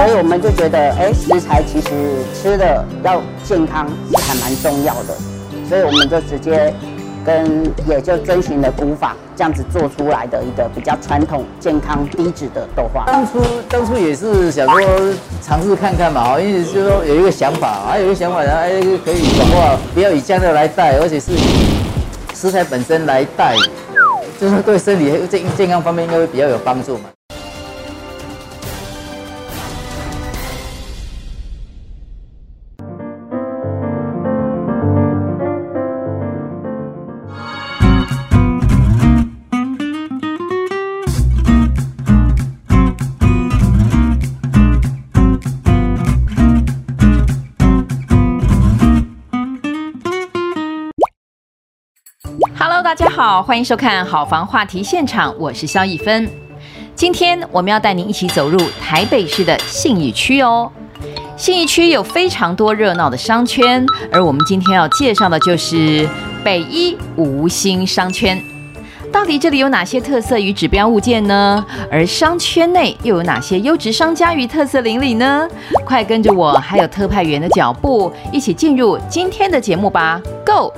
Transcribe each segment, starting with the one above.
所以我们就觉得，哎，食材其实吃的要健康是还蛮重要的，所以我们就直接跟也就遵循了古法这样子做出来的一个比较传统、健康、低脂的豆花。当初当初也是想说尝试看看嘛，因为就说有一个想法，还有一个想法，然后哎可以的话不要以酱料来带，而且是以食材本身来带，就是对身体健健康方面应该会比较有帮助嘛。好，欢迎收看好房话题现场，我是萧逸芬。今天我们要带您一起走入台北市的信义区哦。信义区有非常多热闹的商圈，而我们今天要介绍的就是北一吴兴商圈。到底这里有哪些特色与指标物件呢？而商圈内又有哪些优质商家与特色邻里呢？快跟着我还有特派员的脚步，一起进入今天的节目吧，Go！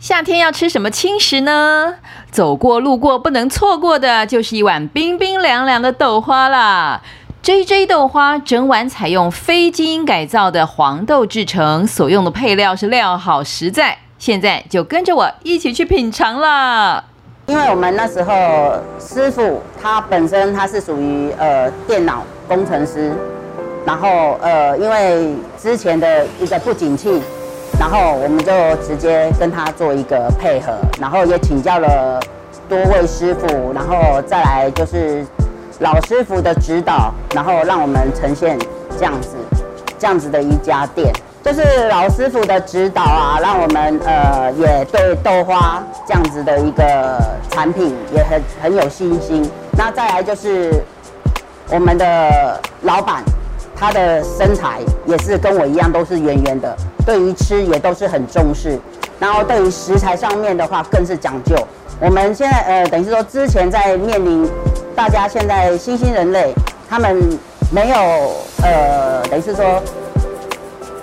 夏天要吃什么轻食呢？走过路过不能错过的，就是一碗冰冰凉凉的豆花啦。JJ 豆花整碗采用非基因改造的黄豆制成，所用的配料是料好实在。现在就跟着我一起去品尝啦。因为我们那时候师傅他本身他是属于呃电脑工程师，然后呃因为之前的一个不景气。然后我们就直接跟他做一个配合，然后也请教了多位师傅，然后再来就是老师傅的指导，然后让我们呈现这样子这样子的一家店，就是老师傅的指导啊，让我们呃也对豆花这样子的一个产品也很很有信心。那再来就是我们的老板。他的身材也是跟我一样，都是圆圆的。对于吃也都是很重视，然后对于食材上面的话更是讲究。我们现在呃，等于是说之前在面临大家现在新兴人类，他们没有呃，等于是说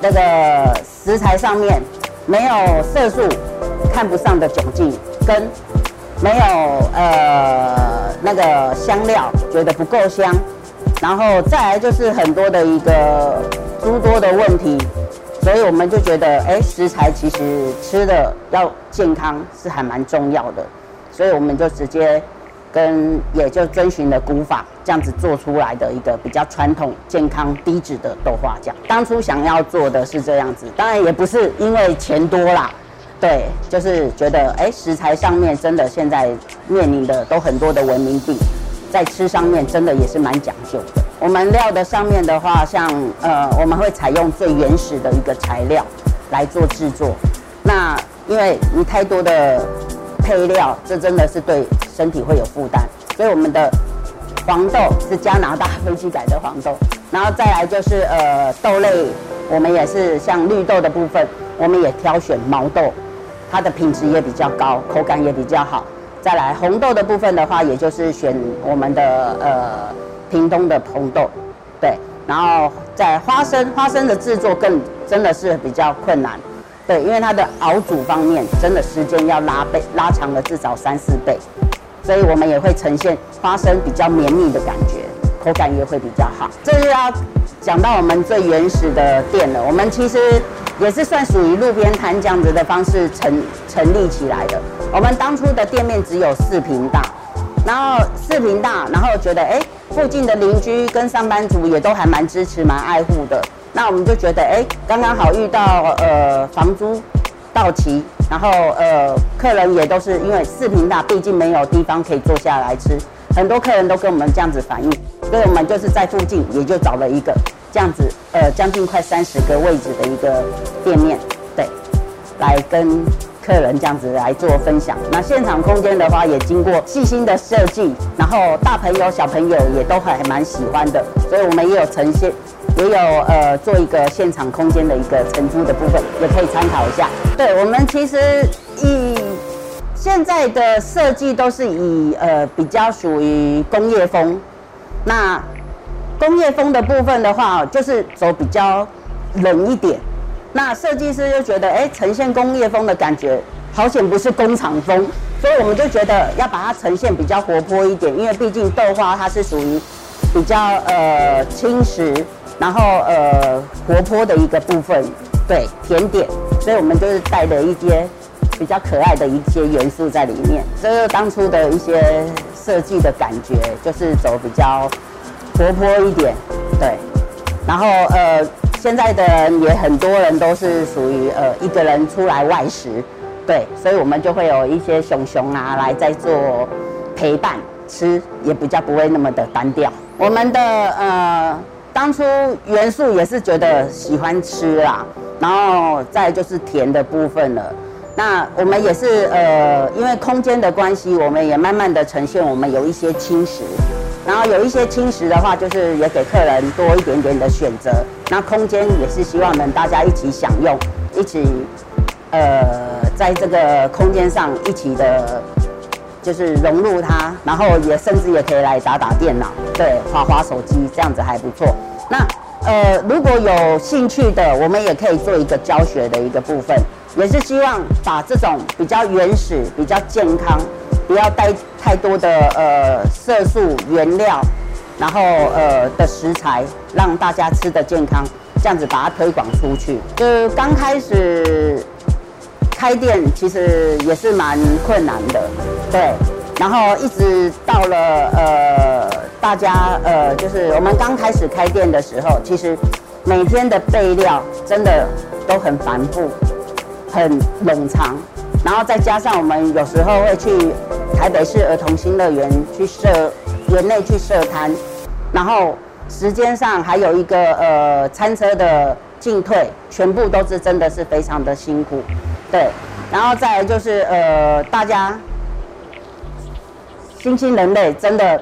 那个食材上面没有色素看不上的窘境，跟没有呃那个香料觉得不够香。然后再来就是很多的一个诸多的问题，所以我们就觉得，哎，食材其实吃的要健康是还蛮重要的，所以我们就直接跟也就遵循了古法这样子做出来的一个比较传统、健康、低脂的豆花酱。当初想要做的是这样子，当然也不是因为钱多啦，对，就是觉得，哎，食材上面真的现在面临的都很多的文明病。在吃上面真的也是蛮讲究的。我们料的上面的话，像呃，我们会采用最原始的一个材料来做制作。那因为你太多的配料，这真的是对身体会有负担。所以我们的黄豆是加拿大飞机改的黄豆，然后再来就是呃豆类，我们也是像绿豆的部分，我们也挑选毛豆，它的品质也比较高，口感也比较好。再来红豆的部分的话，也就是选我们的呃屏东的红豆，对，然后在花生，花生的制作更真的是比较困难，对，因为它的熬煮方面真的时间要拉倍拉长了至少三四倍，所以我们也会呈现花生比较绵密的感觉，口感也会比较好。这就要讲到我们最原始的店了，我们其实。也是算属于路边摊这样子的方式成成立起来的。我们当初的店面只有四坪大，然后四坪大，然后觉得哎，附近的邻居跟上班族也都还蛮支持、蛮爱护的。那我们就觉得哎，刚刚好遇到呃房租到期，然后呃客人也都是因为四坪大，毕竟没有地方可以坐下来吃，很多客人都跟我们这样子反映，所以我们就是在附近也就找了一个。这样子，呃，将近快三十个位置的一个店面，对，来跟客人这样子来做分享。那现场空间的话，也经过细心的设计，然后大朋友小朋友也都还蛮喜欢的，所以我们也有呈现，也有呃做一个现场空间的一个承租的部分，也可以参考一下。对，我们其实以现在的设计都是以呃比较属于工业风，那。工业风的部分的话，就是走比较冷一点。那设计师就觉得，哎，呈现工业风的感觉，好险不是工厂风，所以我们就觉得要把它呈现比较活泼一点，因为毕竟豆花它是属于比较呃轻食，然后呃活泼的一个部分，对，甜点，所以我们就是带了一些比较可爱的一些元素在里面，这是当初的一些设计的感觉，就是走比较活泼一点，对，然后呃。现在的人也很多人都是属于呃一个人出来外食，对，所以我们就会有一些熊熊啊来在做陪伴吃，也比较不会那么的单调。我们的呃当初元素也是觉得喜欢吃啦，然后再就是甜的部分了。那我们也是呃因为空间的关系，我们也慢慢的呈现我们有一些轻食。然后有一些轻食的话，就是也给客人多一点点的选择。那空间也是希望能大家一起享用，一起呃在这个空间上一起的，就是融入它。然后也甚至也可以来打打电脑，对，滑滑手机，这样子还不错。那呃如果有兴趣的，我们也可以做一个教学的一个部分，也是希望把这种比较原始、比较健康。不要带太多的呃色素原料，然后呃的食材，让大家吃得健康，这样子把它推广出去。就刚开始开店，其实也是蛮困难的，对。然后一直到了呃大家呃就是我们刚开始开店的时候，其实每天的备料真的都很繁复，很冗长。然后再加上我们有时候会去台北市儿童新乐园去设园内去设摊，然后时间上还有一个呃餐车的进退，全部都是真的是非常的辛苦，对。然后再就是呃大家新兴人类真的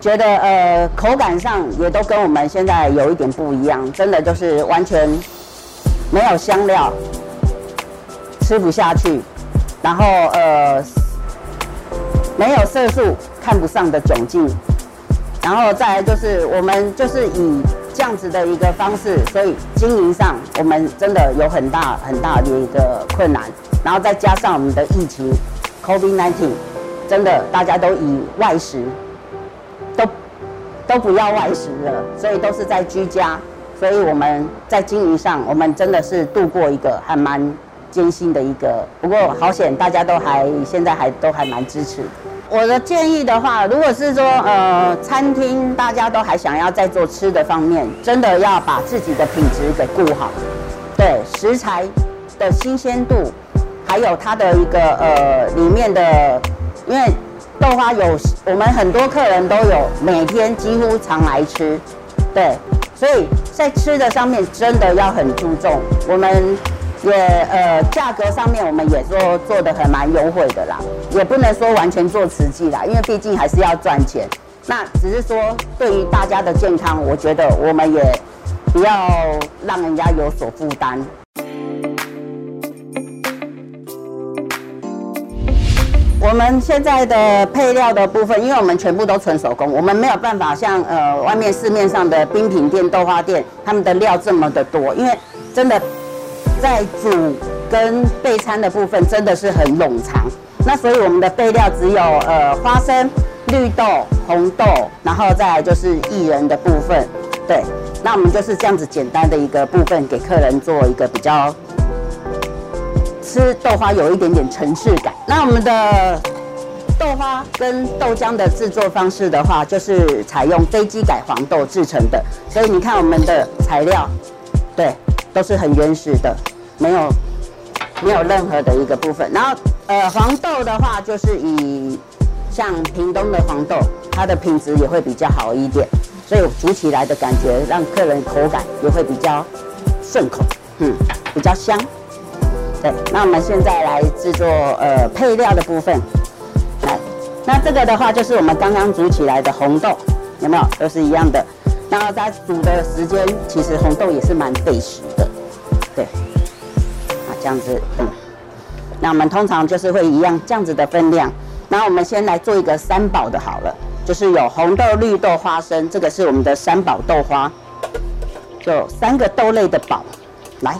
觉得呃口感上也都跟我们现在有一点不一样，真的就是完全没有香料。吃不下去，然后呃没有色素，看不上的窘境，然后再来就是我们就是以这样子的一个方式，所以经营上我们真的有很大很大的一个困难，然后再加上我们的疫情，COVID-19，真的大家都以外食，都都不要外食了，所以都是在居家，所以我们在经营上，我们真的是度过一个还蛮。艰辛的一个，不过好险，大家都还现在还都还蛮支持。我的建议的话，如果是说呃餐厅大家都还想要在做吃的方面，真的要把自己的品质给顾好。对，食材的新鲜度，还有它的一个呃里面的，因为豆花有我们很多客人都有每天几乎常来吃，对，所以在吃的上面真的要很注重我们。也呃，价格上面我们也说做的还蛮优惠的啦，也不能说完全做慈济啦，因为毕竟还是要赚钱。那只是说对于大家的健康，我觉得我们也不要让人家有所负担。我们现在的配料的部分，因为我们全部都纯手工，我们没有办法像呃外面市面上的冰品店、豆花店，他们的料这么的多，因为真的。在煮跟备餐的部分真的是很冗长，那所以我们的备料只有呃花生、绿豆、红豆，然后再来就是薏仁的部分。对，那我们就是这样子简单的一个部分，给客人做一个比较吃豆花有一点点层次感。那我们的豆花跟豆浆的制作方式的话，就是采用非机改黄豆制成的，所以你看我们的材料，对，都是很原始的。没有，没有任何的一个部分。然后，呃，黄豆的话，就是以像屏东的黄豆，它的品质也会比较好一点，所以煮起来的感觉让客人口感也会比较顺口，嗯，比较香。对，那我们现在来制作呃配料的部分。来，那这个的话就是我们刚刚煮起来的红豆，有没有？都是一样的。然后在煮的时间，其实红豆也是蛮费时的，对。啊这样子，嗯，那我们通常就是会一样这样子的分量。然后我们先来做一个三宝的好了。就是有红豆、绿豆、花生，这个是我们的三宝豆花，就三个豆类的宝。来，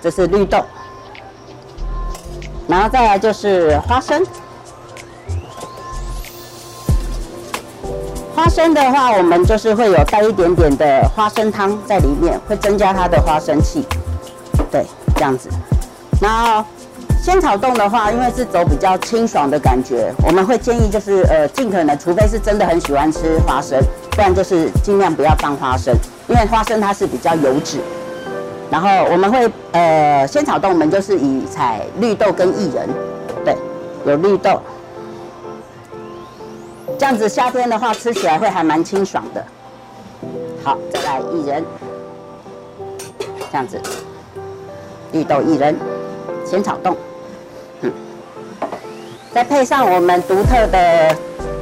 这是绿豆，然后再来就是花生。花生的话，我们就是会有带一点点的花生汤在里面，会增加它的花生气。对，这样子。然后仙草冻的话，因为是走比较清爽的感觉，我们会建议就是呃，尽可能，除非是真的很喜欢吃花生，不然就是尽量不要放花生，因为花生它是比较油脂。然后我们会呃，仙草冻我们就是以采绿豆跟薏仁，对，有绿豆。这样子夏天的话吃起来会还蛮清爽的。好，再来薏仁，这样子，绿豆薏仁，仙草冻，嗯，再配上我们独特的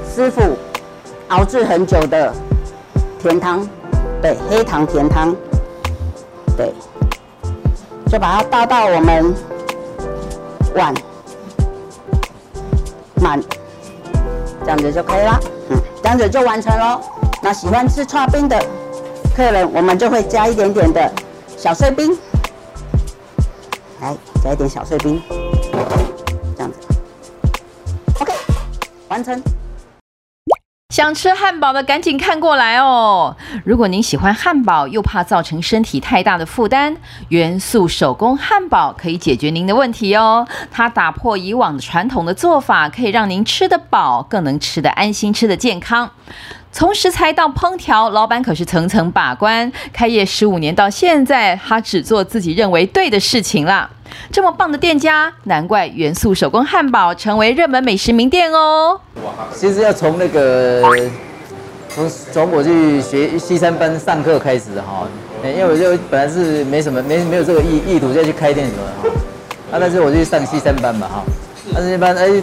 师傅熬制很久的甜汤，对，黑糖甜汤，对，就把它倒到我们碗满。这样子就可以了，嗯，这样子就完成喽。那喜欢吃串冰的客人，我们就会加一点点的小碎冰，来加一点小碎冰，这样子，OK，完成。想吃汉堡的赶紧看过来哦！如果您喜欢汉堡，又怕造成身体太大的负担，元素手工汉堡可以解决您的问题哦。它打破以往的传统的做法，可以让您吃得饱，更能吃得安心，吃得健康。从食材到烹调，老板可是层层把关。开业十五年到现在，他只做自己认为对的事情啦。这么棒的店家，难怪元素手工汉堡成为热门美食名店哦。其实要从那个从从我去学西餐班上课开始哈，因为我就本来是没什么没没有这个意意图再去开店什么的哈，啊，但是我去上西餐班嘛哈，但是一般哎，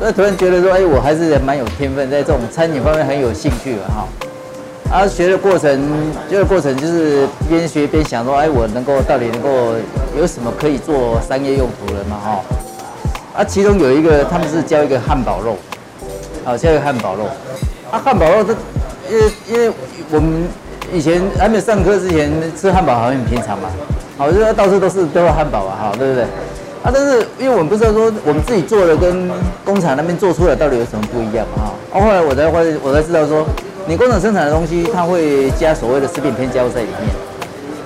那突然觉得说哎，我还是蛮有天分，在这种餐饮方面很有兴趣的哈。啊，学的过程，学的过程就是边学边想说，哎，我能够到底能够有什么可以做商业用途的嘛？哈，啊，其中有一个，他们是教一个汉堡肉，好，教一个汉堡肉。啊，汉堡肉这，因为因为我们以前还没有上课之前吃汉堡好像很平常嘛，好，就是到处都是都有汉堡啊，哈，对不对？啊，但是因为我们不知道说我们自己做的跟工厂那边做出来到底有什么不一样嘛，哈。后来我才会，我才知道说。你工厂生产的东西，它会加所谓的食品添加物在里面。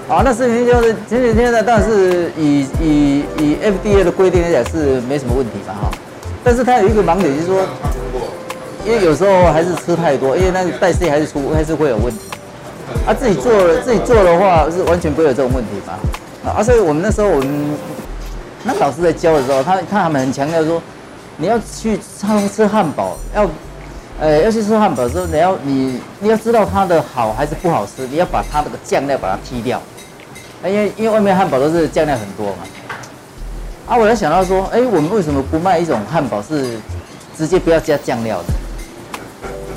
啊，那食品添加物，前几天呢，但是以以以 FDA 的规定来讲是没什么问题吧？哈，但是它有一个盲点，就是说，因为有时候还是吃太多，因为那个代谢还是出还是会有问题。啊，自己做了自己做的话是完全不会有这种问题吧？啊，所以我们那时候我们那老师在教的时候，他他们很强调说，你要去餐厅吃汉堡要。呃，要去吃汉堡的时候，你要你你要知道它的好还是不好吃，你要把它那个酱料把它剔掉，因为因为外面汉堡都是酱料很多嘛。啊，我才想到说，哎，我们为什么不卖一种汉堡是直接不要加酱料的？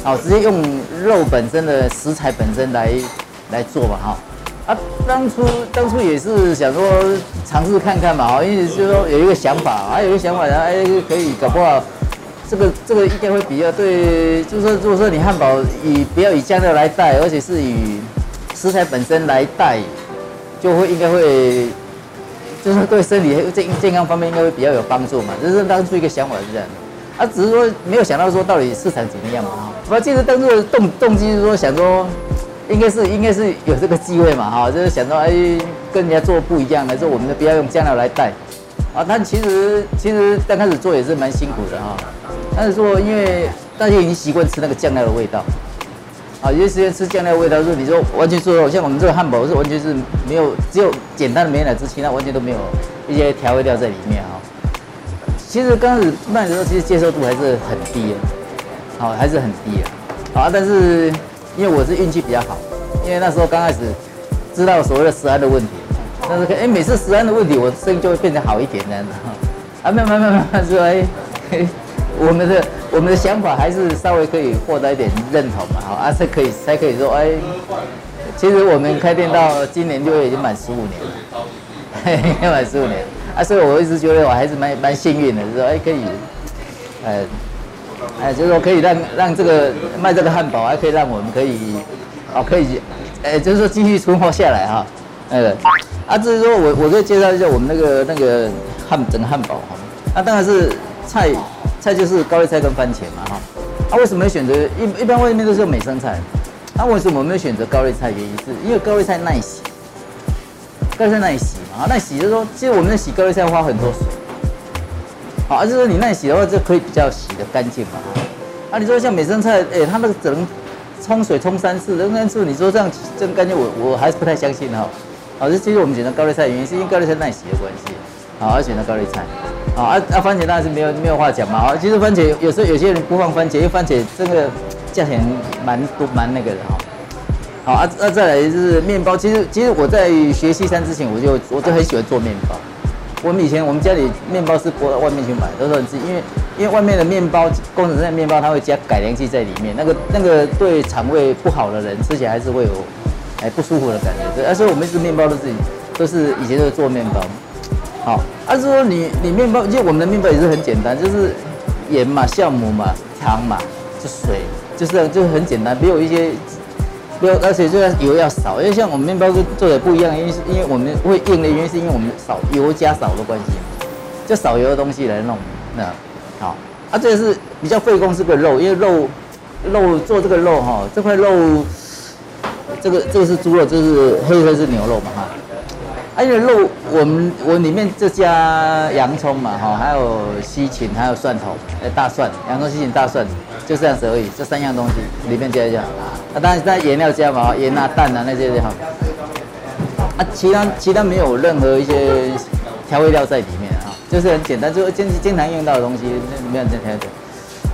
好，直接用肉本身的食材本身来来做吧，哈。啊，当初当初也是想说尝试看看嘛，哈，因为就是说有一个想法，还有一个想法，然后哎可以搞不好。这个这个应该会比较对，就是说，如果说你汉堡以不要以酱料来带，而且是以食材本身来带，就会应该会，就是对身体健健康方面应该会比较有帮助嘛。就是当初一个想法是这样的，啊，只是说没有想到说到底市场怎么样嘛。我记得当初的动动机是说想说，应该是应该是有这个机会嘛，哈，就是想到哎跟人家做不一样的，说我们不要用酱料来带，啊，但其实其实刚开始做也是蛮辛苦的哈。但是说，因为大家已经习惯吃那个酱料的味道，啊，有些时间吃酱料味道，是你说完全说，像我们这个汉堡是完全是没有，只有简单的美乃滋，其他完全都没有一些调味料在里面啊。其实刚开始卖的时候，其实接受度还是很低的，好，还是很低的，啊，但是因为我是运气比较好，因为那时候刚开始知道所谓的食安的问题，但是哎，每次食安的问题，我生意就会变得好一点这样子，啊，慢慢慢慢慢说哎。我们的我们的想法还是稍微可以获得一点认同嘛，好，啊，是可以才可以说，哎，其实我们开店到今年六月已经满十五年了，嘿嘿，满十五年，啊，所以我一直觉得我还是蛮蛮幸运的，就是说，哎，可以，呃，哎，就是说可以让让这个卖这个汉堡，还可以让我们可以，哦，可以，哎，就是说继续存活下来哈。那个，啊，就是说我我可以介绍一下我们那个那个汉整个汉堡哈。那当然是菜菜就是高丽菜跟番茄嘛哈。啊，为什么选择一一般外面都是美生菜？那、啊、为什么我们要选择高丽菜？原因是因为高丽菜耐洗，高丽菜耐洗嘛，耐洗就是说，其实我们在洗高丽菜花很多水。好，就是说你耐洗的话，就可以比较洗得干净嘛。啊，你说像美生菜，哎、它那个只能冲水冲三次，冲三次，你说这样真干净，我我还是不太相信哈。好，这其实我们选择高丽菜的原因是因为高丽菜耐洗的关系。好，而选择高丽菜。好，啊啊，番茄当然是没有没有话讲嘛。好，其实番茄有时候有些人不放番茄，因为番茄这个价钱蛮多蛮那个的哈。好，啊啊，再来就是面包，其实其实我在学西餐之前，我就我就很喜欢做面包。我们以前我们家里面包是不到外面去买，都是自己，因为因为外面的面包，工程师的面包，它会加改良剂在里面，那个那个对肠胃不好的人吃起来还是会有哎不舒服的感觉。对，而且我们是面包都自己都是以前都是做面包。好，而是说你你面包，其实我们的面包也是很简单，就是盐嘛、酵母嘛、糖嘛，就水，就是就是，很简单，没有一些。不，而且这个油要少，因为像我们面包是做的不一样，因为是因为我们会硬的原因是因为我们少油加少的关系，就少油的东西来弄。那好，啊，这个是比较费工，这个肉，因为肉肉做这个肉哈，这块肉，这个这个是猪肉，这是黑色是牛肉嘛哈。啊，因为肉我们我里面就加洋葱嘛哈，还有西芹，还有蒜头，哎，大蒜，洋葱、西芹、大蒜，就这样子而已，这三样东西里面加一下。啊，当然在盐料加嘛，盐啊、蛋啊那些就好。啊，其他其他没有任何一些调味料在里面啊，就是很简单，就是经经常用到的东西，那没有这调味。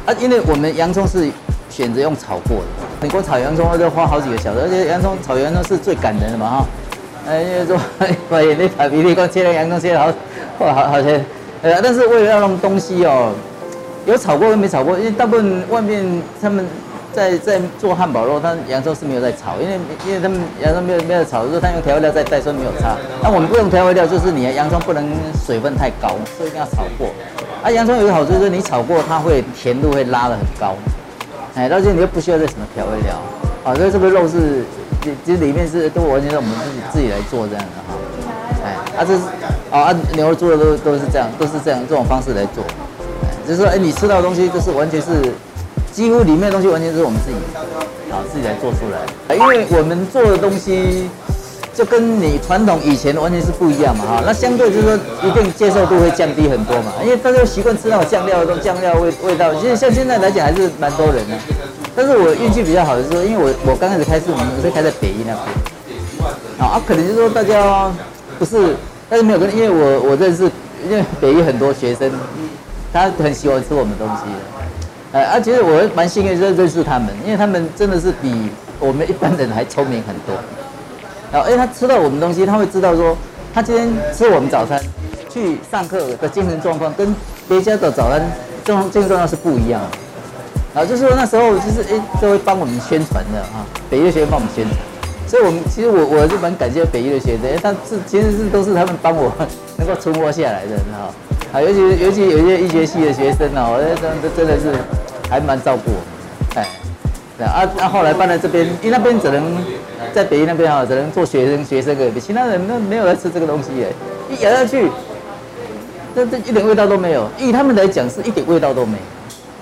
啊，因为我们洋葱是选择用炒过的，你光炒洋葱要花好几个小时，而且洋葱炒洋葱是最感人的嘛哈。哎，因为说，哎，你把比例光切了洋葱切了好，哇，好好切。呃，但是为了要弄东西哦，有炒过跟没炒过，因为大部分外面他们。在在做汉堡肉，他洋葱是没有在炒，因为因为他们洋葱没有没有炒，就是他用调味料在带，所以没有差。那我们不用调味料，就是你的洋葱不能水分太高，所以一定要炒过。啊，洋葱有个好处就是你炒过，它会甜度会拉得很高。哎，而且你又不需要再什么调味料。啊，所以这个肉是，其实里面是都完全是我们自己自己来做这样的哈。哎，啊这是啊牛肉做的都都是这样，都是这样这种方式来做。哎，就是说哎你吃到的东西就是完全是。几乎里面的东西完全是我们自己，啊，自己来做出来。因为我们做的东西，就跟你传统以前完全是不一样嘛，哈。那相对就是说，一定接受度会降低很多嘛，因为大家都习惯吃那种酱料的东西，酱料味味道。其实像现在来讲，还是蛮多人的。但是我运气比较好的是，因为我我刚开始开始，我们是开在北医那边，啊，可能就是说大家不是，但是没有跟，因为我我认识，因为北医很多学生，他很喜欢吃我们东西的。呃，啊，其实我蛮幸运认认识他们，因为他们真的是比我们一般人还聪明很多。然后，哎，他吃到我们东西，他会知道说，他今天吃我们早餐，去上课的精神状况跟别家的早餐状精神状况是不一样的。然后就是说那时候就是哎，都会帮我们宣传的啊，北医的学生帮我们宣传。所以我们其实我我是蛮感谢北医的学生，他是其实是都是他们帮我 能够存活下来的，哈。啊，尤其尤其有些医学系的学生哦，真真真的是还蛮照顾我们，哎，对啊，那后来搬来这边，因为那边只能在北医那边啊，只能做学生学生的，其他人那没有来吃这个东西耶，一咬下去，这这一点味道都没有，以他们来讲是一点味道都没有，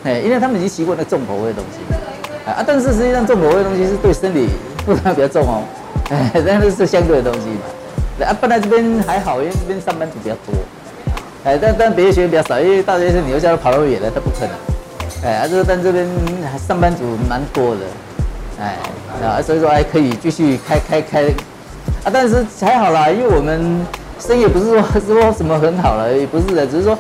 哎，因为他们已经习惯了重口味的东西，啊，但是实际上重口味的东西是对身体负担比较重哦，哎，但是是相对的东西嘛，啊，本来这边还好，因为这边上班族比较多。哎，但但别的学员比较少，因为大学生你又叫他跑那么远了，他不可能。哎，啊，这但这边上班族蛮多的，哎，啊，所以说还可以继续开开开，啊，但是还好啦，因为我们生意不是说说什么很好了，也不是的，只是说，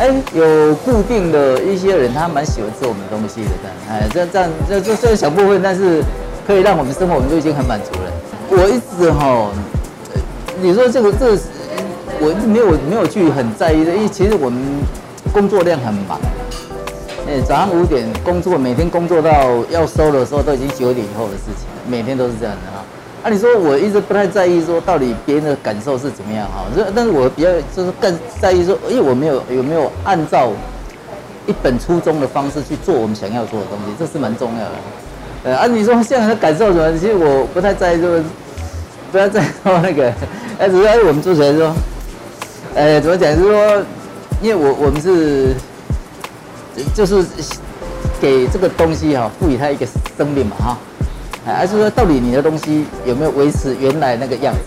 哎，有固定的一些人，他蛮喜欢吃我们东西的，这样，哎，这样这样这这这小部分，但是可以让我们生活，我们就已经很满足了。我一直哈，你说这个这。我没有没有去很在意的，因为其实我们工作量很忙，哎，早上五点工作，每天工作到要收的时候都已经九点以后的事情，每天都是这样的哈。啊，你说我一直不太在意说到底别人的感受是怎么样哈，这但是我比较就是更在意说，因为我没有有没有按照一本初衷的方式去做我们想要做的东西，这是蛮重要的。呃，啊，你说现在的感受什么？其实我不太在意，就是不要再说那个，哎，主要是我们做起来说，呃，怎么讲？就是说，因为我我们是，就是给这个东西哈，赋予它一个生命嘛，哈，还是说到底你的东西有没有维持原来那个样子？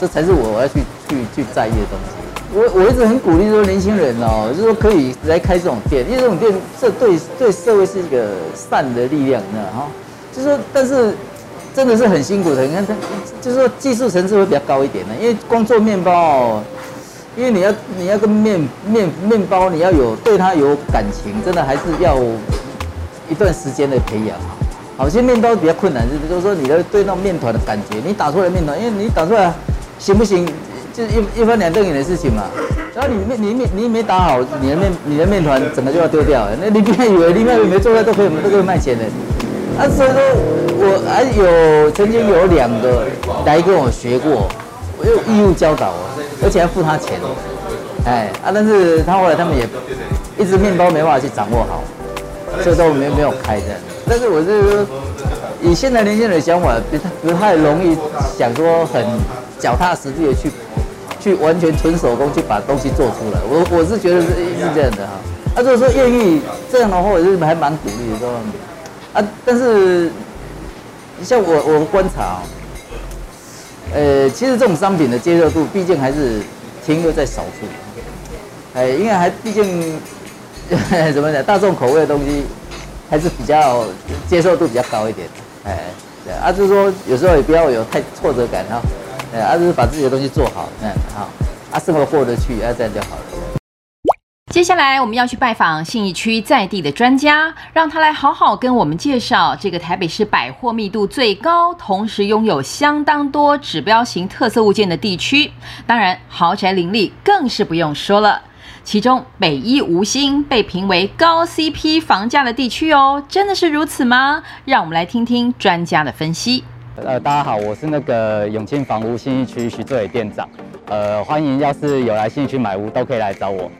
这才是我要去去去在意的东西。我我一直很鼓励说年轻人哦，就是说可以来开这种店，因为这种店这对对社会是一个善的力量，你知道哈？就是说，但是真的是很辛苦的。你看它，就是说技术层次会比较高一点的，因为光做面包，因为你要你要跟面面面包你要有对它有感情，真的还是要一段时间的培养。好些面包比较困难，就是说你的对那种面团的感觉，你打出来面团，因为你打出来行不行？就是一一分两瞪眼的事情嘛，然后你面你面你没打好，你的面你的面团整个就要丢掉了。那你别以为你那个没做出来都可以都可以卖钱的。啊，所以说我还有曾经有两个来跟我学过，我有义务教导哦，而且还付他钱。哎啊，但是他后来他们也一直面包没办法去掌握好，所以都没没有开的。但是我是说，以现在年轻人的想法，不太不太容易想说很脚踏实地的去。去完全纯手工去把东西做出来，我我是觉得是是这样的哈。啊，如果说愿意这样的话，我是还蛮鼓励的说。啊，但是你像我我观察，呃，其实这种商品的接受度毕竟还是停留在少数。哎，因为还毕竟 怎么讲，大众口味的东西还是比较接受度比较高一点。哎，对啊，就是说有时候也不要有太挫折感哈。哎，啊，就是把自己的东西做好，嗯，好，啊，生活过得去，啊，这样就好了。接下来我们要去拜访信义区在地的专家，让他来好好跟我们介绍这个台北市百货密度最高，同时拥有相当多指标型特色物件的地区。当然，豪宅林立更是不用说了。其中北一吴兴被评为高 CP 房价的地区哦，真的是如此吗？让我们来听听专家的分析。呃，大家好，我是那个永庆房屋信义区徐志伟店长。呃，欢迎，要是有来信义区买屋，都可以来找我。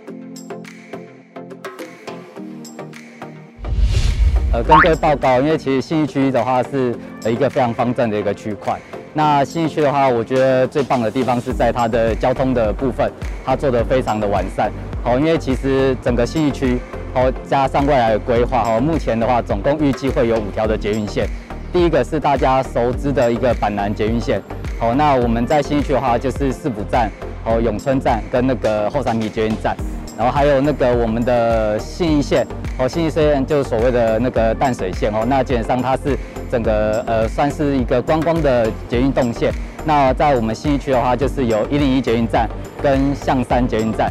呃，跟各位报告，因为其实信义区的话是一个非常方正的一个区块。那信义区的话，我觉得最棒的地方是在它的交通的部分，它做得非常的完善。好，因为其实整个信义区，好加上未来的规划，哈，目前的话总共预计会有五条的捷运线。第一个是大家熟知的一个板南捷运线，好，那我们在信义区的话就是市府站、哦永春站跟那个后三米捷运站，然后还有那个我们的信义线，哦信义线就所谓的那个淡水线哦，那基本上它是整个呃算是一个观光的捷运动线。那在我们信义区的话，就是有一零一捷运站跟象山捷运站，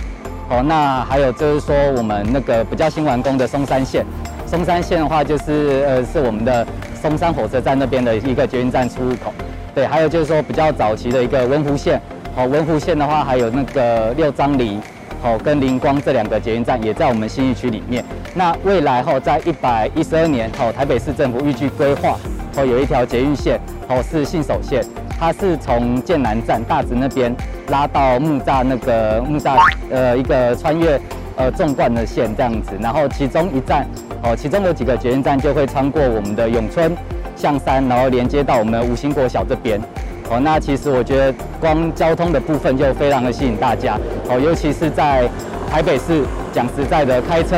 哦，那还有就是说我们那个比较新完工的松山线，松山线的话就是呃是我们的。松山火车站那边的一个捷运站出入口，对，还有就是说比较早期的一个文湖线，好，文湖线的话还有那个六张犁，好，跟灵光这两个捷运站也在我们新义区里面。那未来后在一百一十二年，好，台北市政府预计规划，哦，有一条捷运线，哦，是信守线，它是从剑南站大直那边拉到木栅那个木栅，呃，一个穿越。呃，纵贯的线这样子，然后其中一站，哦，其中有几个捷运站就会穿过我们的永春、象山，然后连接到我们的五星国小这边。哦，那其实我觉得光交通的部分就非常的吸引大家。哦，尤其是在台北市，讲实在的，开车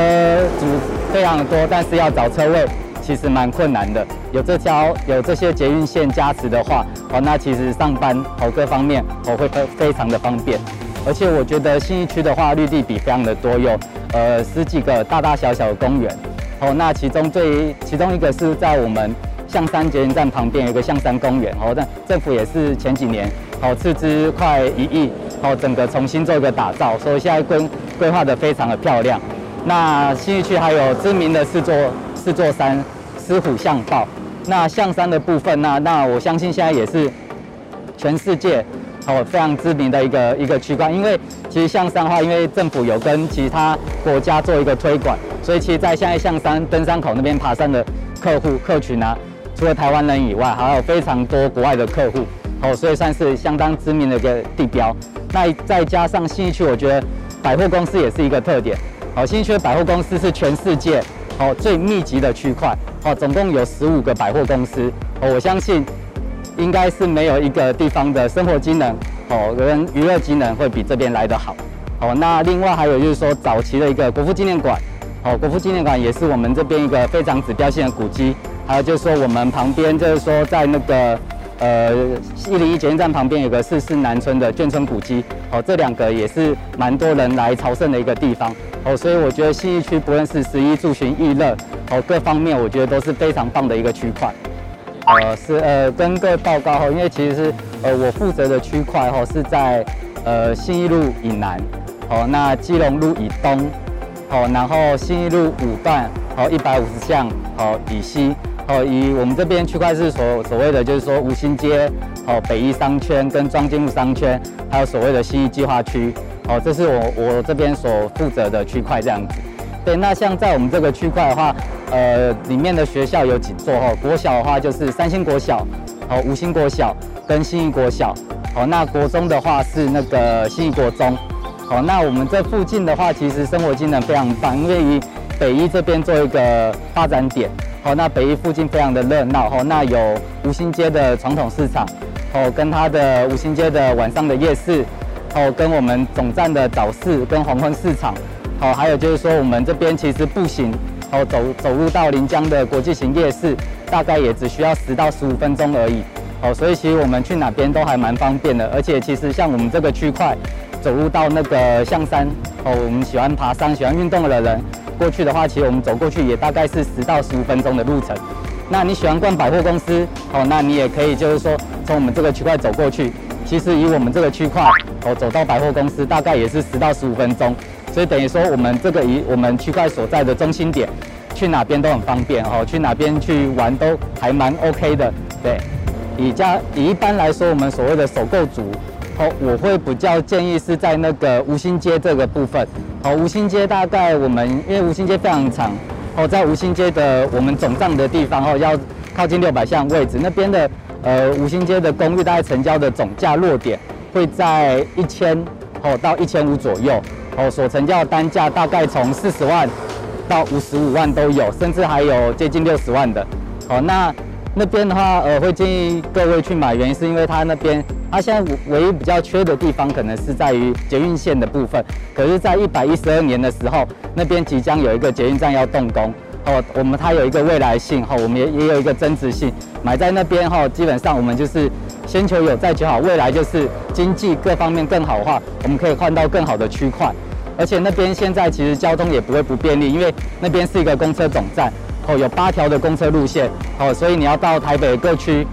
族非常的多，但是要找车位其实蛮困难的。有这条有这些捷运线加持的话，哦，那其实上班哦各方面哦会非非常的方便。而且我觉得新义区的话，绿地比非常的多，有呃十几个大大小小的公园。哦，那其中最其中一个是在我们象山捷运站旁边有一个象山公园。哦，那政府也是前几年哦斥资快一亿，哦整个重新做一个打造，所以现在规规划的非常的漂亮。那新义区还有知名的四座四座山，狮虎象豹。那象山的部分，那那我相信现在也是全世界。哦，非常知名的一个一个区块，因为其实象山的话，因为政府有跟其他国家做一个推广，所以其实，在现在象山登山口那边爬山的客户客群啊，除了台湾人以外，还有非常多国外的客户，哦，所以算是相当知名的一个地标。那再加上新义区，我觉得百货公司也是一个特点。好，新义区的百货公司是全世界哦最密集的区块，哦，总共有十五个百货公司，哦我相信应该是没有一个地方的生活机能，哦，跟娱乐机能会比这边来得好。哦，那另外还有就是说，早期的一个国父纪念馆，哦，国父纪念馆也是我们这边一个非常指标性的古迹。还有就是说，我们旁边就是说，在那个呃一零一捷运站旁边有个四四南村的眷村古迹，哦，这两个也是蛮多人来朝圣的一个地方，哦，所以我觉得信义区不论是食衣住行娱乐，哦，各方面我觉得都是非常棒的一个区块。呃，是呃跟各位报告哈，因为其实是呃我负责的区块哈是在呃信义路以南。哦，那基隆路以东，哦，然后信义路五段，哦，一百五十巷，哦，以西，哦，以我们这边区块是所所谓的，就是说五星街，哦，北一商圈跟庄敬路商圈，还有所谓的信义计划区，哦，这是我我这边所负责的区块这样子。对，那像在我们这个区块的话，呃，里面的学校有几座，哦，国小的话就是三星国小，哦，五星国小跟新义国小，哦，那国中的话是那个新义国中。好，那我们这附近的话，其实生活机能非常棒，因为以北一这边做一个发展点。好，那北一附近非常的热闹。好，那有五星街的传统市场，哦，跟它的五星街的晚上的夜市，哦，跟我们总站的早市跟黄昏市场，好，还有就是说我们这边其实步行，哦，走走路到临江的国际型夜市，大概也只需要十到十五分钟而已。哦，所以其实我们去哪边都还蛮方便的，而且其实像我们这个区块。走路到那个象山哦，我们喜欢爬山、喜欢运动的人过去的话，其实我们走过去也大概是十到十五分钟的路程。那你喜欢逛百货公司哦，那你也可以就是说从我们这个区块走过去。其实以我们这个区块哦，走到百货公司大概也是十到十五分钟，所以等于说我们这个以我们区块所在的中心点，去哪边都很方便哦，去哪边去玩都还蛮 OK 的。对，以家以一般来说，我们所谓的首购族。哦，我会比较建议是在那个吴兴街这个部分。哦，吴兴街大概我们因为吴兴街非常长，哦，在吴兴街的我们总站的地方哦，要靠近六百巷位置那边的呃五星街的公寓，大概成交的总价落点会在一千哦到一千五左右哦，所成交的单价大概从四十万到五十五万都有，甚至还有接近六十万的。好，那那边的话呃会建议各位去买，原因是因为它那边。它现在唯一比较缺的地方，可能是在于捷运线的部分。可是，在一百一十二年的时候，那边即将有一个捷运站要动工哦。我们它有一个未来性哈，我们也也有一个增值性。买在那边哈，基本上我们就是先求有，再求好。未来就是经济各方面更好的话，我们可以换到更好的区块。而且那边现在其实交通也不会不便利，因为那边是一个公车总站哦，有八条的公车路线哦，所以你要到台北各区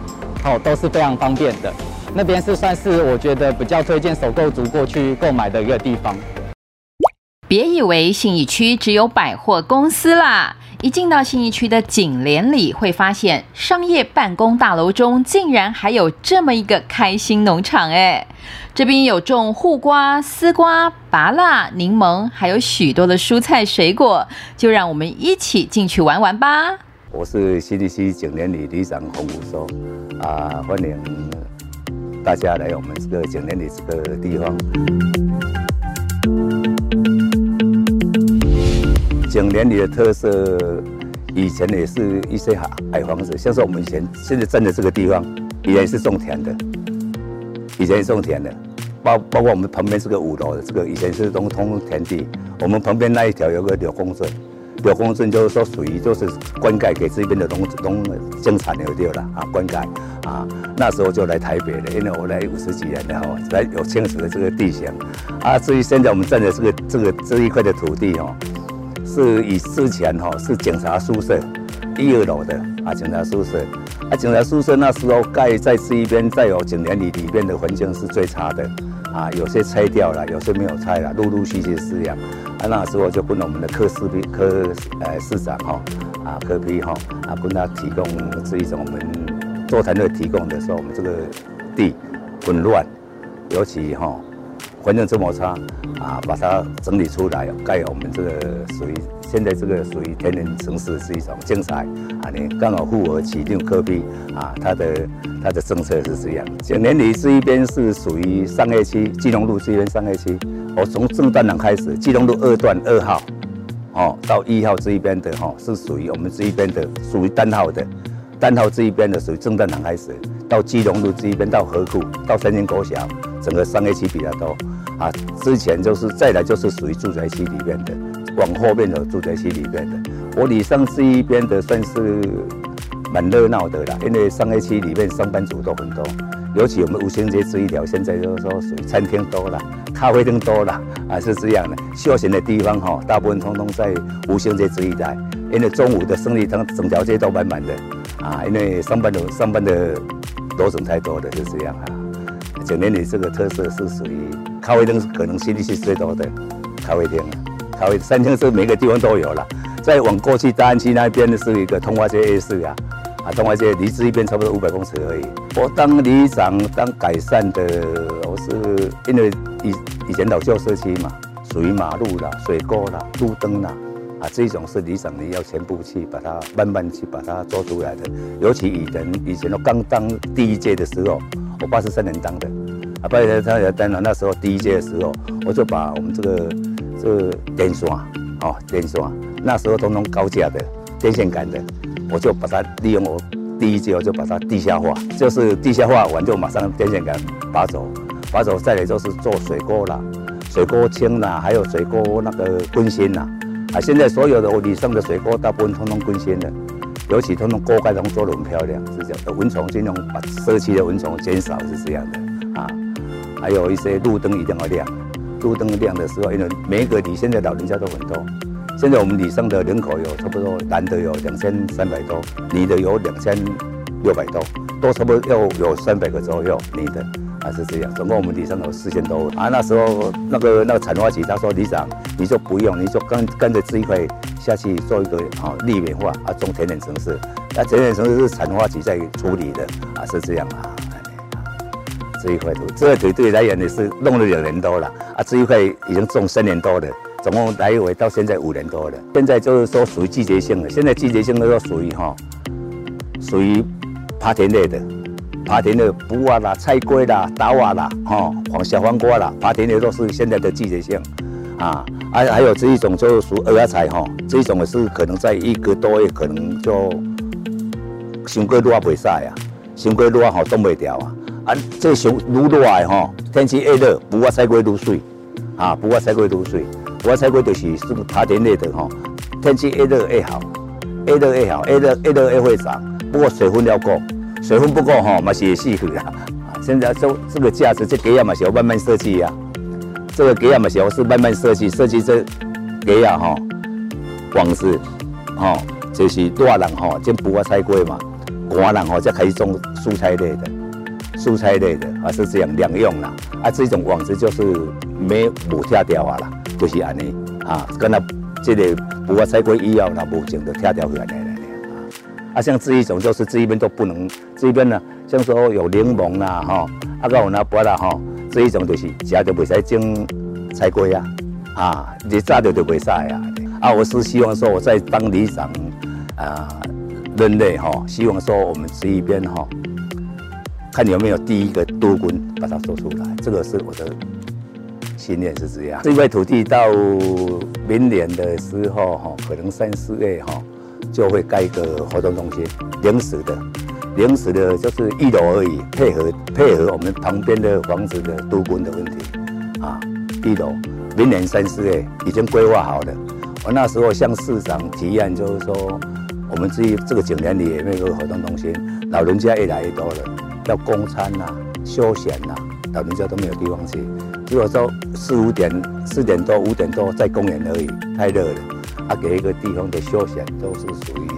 哦都是非常方便的。那边是算是我觉得比较推荐首购族过去购买的一个地方。别以为信义区只有百货公司啦，一进到信义区的景联里，会发现商业办公大楼中竟然还有这么一个开心农场哎！这边有种护瓜、丝瓜、芭辣、柠檬，还有许多的蔬菜水果，就让我们一起进去玩玩吧。我是信义区景联里里长洪武收啊，欢迎。大家来我们这个景联里这个地方，景联里的特色，以前也是一些矮矮房子，像是我们以前现在站的这个地方，以前是种田的，以前是种田的，包包括我们旁边这个五楼的这个，以前是农通田地，我们旁边那一条有个柳公圳。柳公圳就是说属于就是灌溉给这边的农农生产的对了啊，灌溉啊，那时候就来台北了，因为我来五十几年了哈，来有清楚的这个地形啊。至于现在我们站的这个这个这一块的土地哦，是以之前哈是警察宿舍一二楼的啊，警察宿舍啊，警察宿舍那时候盖在这一边，在有景联里里边的环境是最差的。啊，有些拆掉了，有些没有拆了，陆陆续续是这样。啊，那时候就跟我们的科市比柯呃市长哈，啊科比哈，啊跟他提供这一种我们座谈会提供的时候，我们这个地混乱，尤其哈环境这么差，啊把它整理出来，盖我们这个属于。现在这个属于天然城市是一种精彩啊！你刚好符合启定科比啊，它的它的政策是这样。景联里这一边是属于商业区，基隆路这边商业区。我从正段廊开始，基隆路二段二号哦，到一号这一边的哈，是属于我们这一边的，属于单号的，单号这一边的属于正旦航开始，到基隆路这一边到河库，到三星国小，整个商业区比较多啊。之前就是再来就是属于住宅区里面的，往后面的住宅区里面的，我里上这一边的算是蛮热闹的啦，因为商业区里面上班族都很多。尤其我们五星街这一条，现在就是说属于餐厅多了，咖啡厅多了，啊是这样的。休闲的地方哈，大部分通通在五星街这一带，因为中午的生意整整条街都满满的，啊，因为上班的上班的罗总太多的，就这样啊。九年里这个特色是属于咖啡厅，可能吸引力是最多的咖啡厅，咖啡餐厅是每个地方都有了。再往过去大安区那边的是一个通化街夜市啊。啊，东华街离这一边差不多五百公尺而已。我当里长当改善的，我是因为以以前老旧社区嘛，属于马路啦、水沟啦、路灯啦，啊，这种是里长你要全部去把它慢慢去把它做出来的。尤其以前以前我刚当第一届的时候，我八十三年当的，啊，八十三年当了那时候第一届的时候，我就把我们这个这个电线，哦，电线，那时候通通高架的电线杆的。我就把它利用我第一届，我就把它地下化，就是地下化完就马上电线杆拔走，拔走再来就是做水沟啦，水沟清啦，还有水沟那个更新啦。啊，现在所有的我里上的水沟大部分通通更新了，尤其通通锅盖都做得很漂亮，是这样的。蚊虫尽量把社区的蚊虫减少，是这样的啊。还有一些路灯一定要亮，路灯亮的时候，因为每一个里现在老人家都很多。现在我们里上的人口有差不多，男的有两千三百多，女的有两千六百多，都差不多要有三百个左右女的，还是这样。总共我们里上有四千多啊。那时候那个那个产花局他说里长，你就不用，你就跟跟着这一块下去做一个啊绿美化啊，种田园城市。那田园城市是产花局在处理的啊，是这样啊。这一块土，这个土对来讲也是弄了两年多了啊，这一块已经种三年多了。总共来回到现在五年多了，现在就是说属于季节性的。现在季节性的都属于哈，属于爬田类的，爬田的卜啊啦、菜龟啦、大瓦啦、哈黄小黄瓜啦，爬田的都是现在的季节性，啊，还还有这一种就是属二芽菜哈，这一种也是可能在一个多月可能就伤过热袂使啊，伤过热吼冻袂掉啊，啊这伤愈热的吼，天气越热，卜啊菜龟愈水，啊卜啊菜龟愈水。我菜龟就是是耙田类的吼，天气越热越好，越热越好，越热越热越会长。不过水分要够，水分不够哈，嘛是会死去啦。现在这这个架子这给亚嘛是要慢慢设计呀，这个给亚嘛是要是慢慢设计，设计这给亚哈网子，哈就是大人哈先补个菜龟嘛，寡人哈再开始种蔬菜类的，蔬菜类的啊是这样两用啦。啊，这种网子就是没冇拆掉啊啦。就是安尼啊，跟那这个不过菜过以后那目前就拆掉回来了啊。像这一种就是这一边都不能，这一边呢，像说有柠檬啦哈，啊个有那不啦哈，这一种就是食就袂使种采过呀，啊，你炸掉就袂使啊。啊，我是希望说我在当里长啊，人类哈，希望说我们这一边哈，看有没有第一个督军把它做出来，这个是我的。信念是这样，这块土地到明年的时候，哈，可能三四月，哈，就会盖一个活动中心，临时的，临时的，就是一楼而已，配合配合我们旁边的房子的都更的问题，啊，一楼，明年三四月已经规划好了。我那时候向市长提案，就是说，我们这这个景点里也没有活动中心，老人家越来越多了，要供餐呐、啊，休闲呐、啊，老人家都没有地方去。如果说四五点、四点多、五点多在公园而已，太热了。啊，给一个地方的休闲都是属于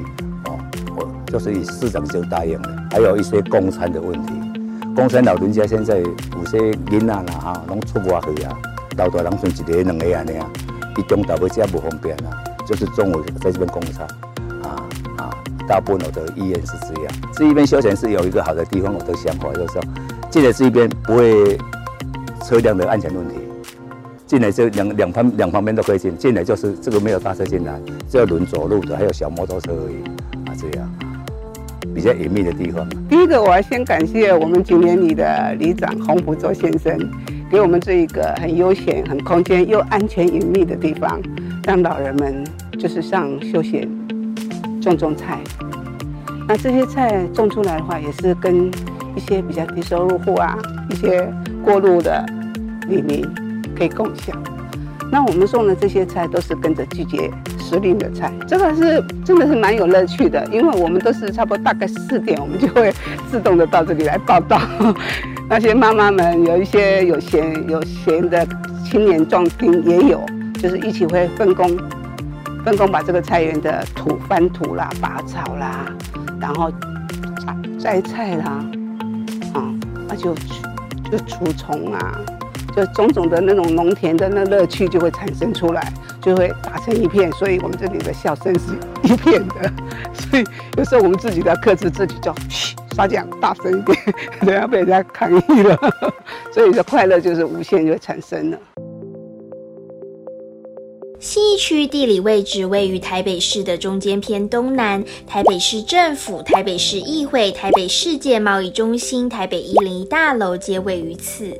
哦，我就是以市长就答应了。还有一些供餐的问题，供餐老人家现在有些囡仔啦哈，拢出外去啊，老大人剩一个两个安尼啊，一中午回家不方便啊，就是中午在这边供餐啊啊，大部分我的意愿是这样。这一边休闲是有一个好的地方，我的想法就是说，进来这一边不会。车辆的安全问题，进来就两两旁两旁边都可以进，进来就是这个没有大车进来，只有轮走路的，还有小摩托车而已啊，这样比较隐秘的地方。第一个，我要先感谢我们景年里的里长洪福州先生，给我们这一个很悠闲、很空间又安全隐秘的地方，让老人们就是上休闲种种菜。那这些菜种出来的话，也是跟一些比较低收入户啊，一些过路的里民可以共享。那我们种的这些菜都是跟着季节时令的菜，这个是真的是蛮有乐趣的，因为我们都是差不多大概四点，我们就会自动的到这里来报到。那些妈妈们有一些有闲有闲的青年壮丁也有，就是一起会分工，分工把这个菜园的土翻土啦、拔草啦，然后摘菜啦，啊，那就就除虫啊。就种种的那种农田的那乐趣就会产生出来，就会打成一片，所以我们这里的笑声是一片的。所以有时候我们自己都要克制自己，就嘘，稍讲大声一点，等下被人家抗议了。所以这快乐就是无限就产生了。信义区地理位置位于台北市的中间偏东南，台北市政府、台北市议会、台北世界贸易中心、台北一零一大楼皆位于此。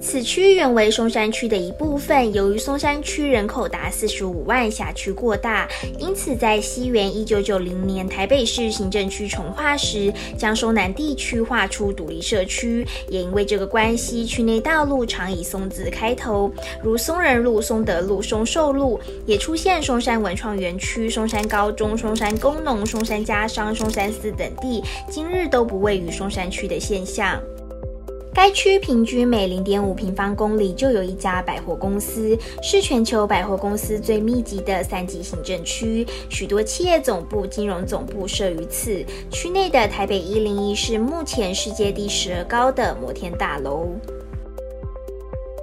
此区原为松山区的一部分，由于松山区人口达四十五万，辖区过大，因此在西元一九九零年台北市行政区重划时，将松南地区划出独立社区。也因为这个关系，区内道路常以松字开头，如松仁路、松德路、松寿路，也出现松山文创园区、松山高中、松山工农、松山家商、松山寺等地，今日都不位于松山区的现象。该区平均每零点五平方公里就有一家百货公司，是全球百货公司最密集的三级行政区，许多企业总部、金融总部设于此。区内的台北一零一是目前世界第十二高的摩天大楼。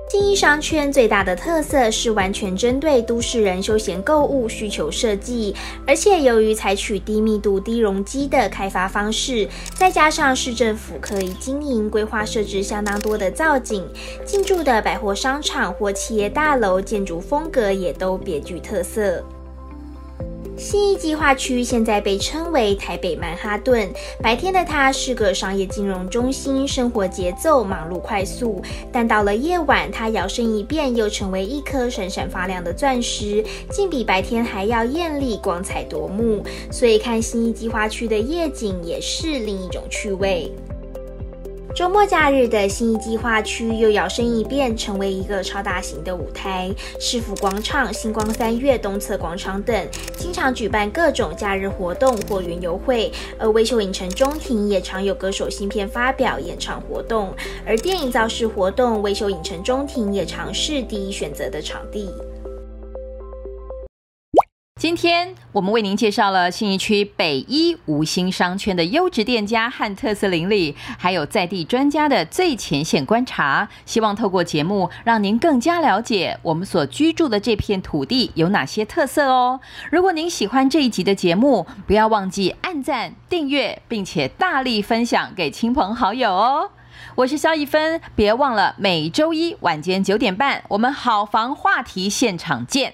金逸商圈最大的特色是完全针对都市人休闲购物需求设计，而且由于采取低密度、低容积的开发方式，再加上市政府可以经营规划设置相当多的造景，进驻的百货商场或企业大楼建筑风格也都别具特色。信义计划区现在被称为台北曼哈顿。白天的它是个商业金融中心，生活节奏忙碌快速。但到了夜晚，它摇身一变，又成为一颗闪闪发亮的钻石，竟比白天还要艳丽、光彩夺目。所以看信义计划区的夜景也是另一种趣味。周末假日的新义计划区又摇身一变，成为一个超大型的舞台。市府广场、星光三月、东侧广场等，经常举办各种假日活动或园游会。而威秀影城中庭也常有歌手新片发表、演唱活动。而电影造势活动，威秀影城中庭也常是第一选择的场地。今天我们为您介绍了信义区北一五星商圈的优质店家和特色邻里，还有在地专家的最前线观察。希望透过节目，让您更加了解我们所居住的这片土地有哪些特色哦。如果您喜欢这一集的节目，不要忘记按赞、订阅，并且大力分享给亲朋好友哦。我是萧一芬，别忘了每周一晚间九点半，我们好房话题现场见。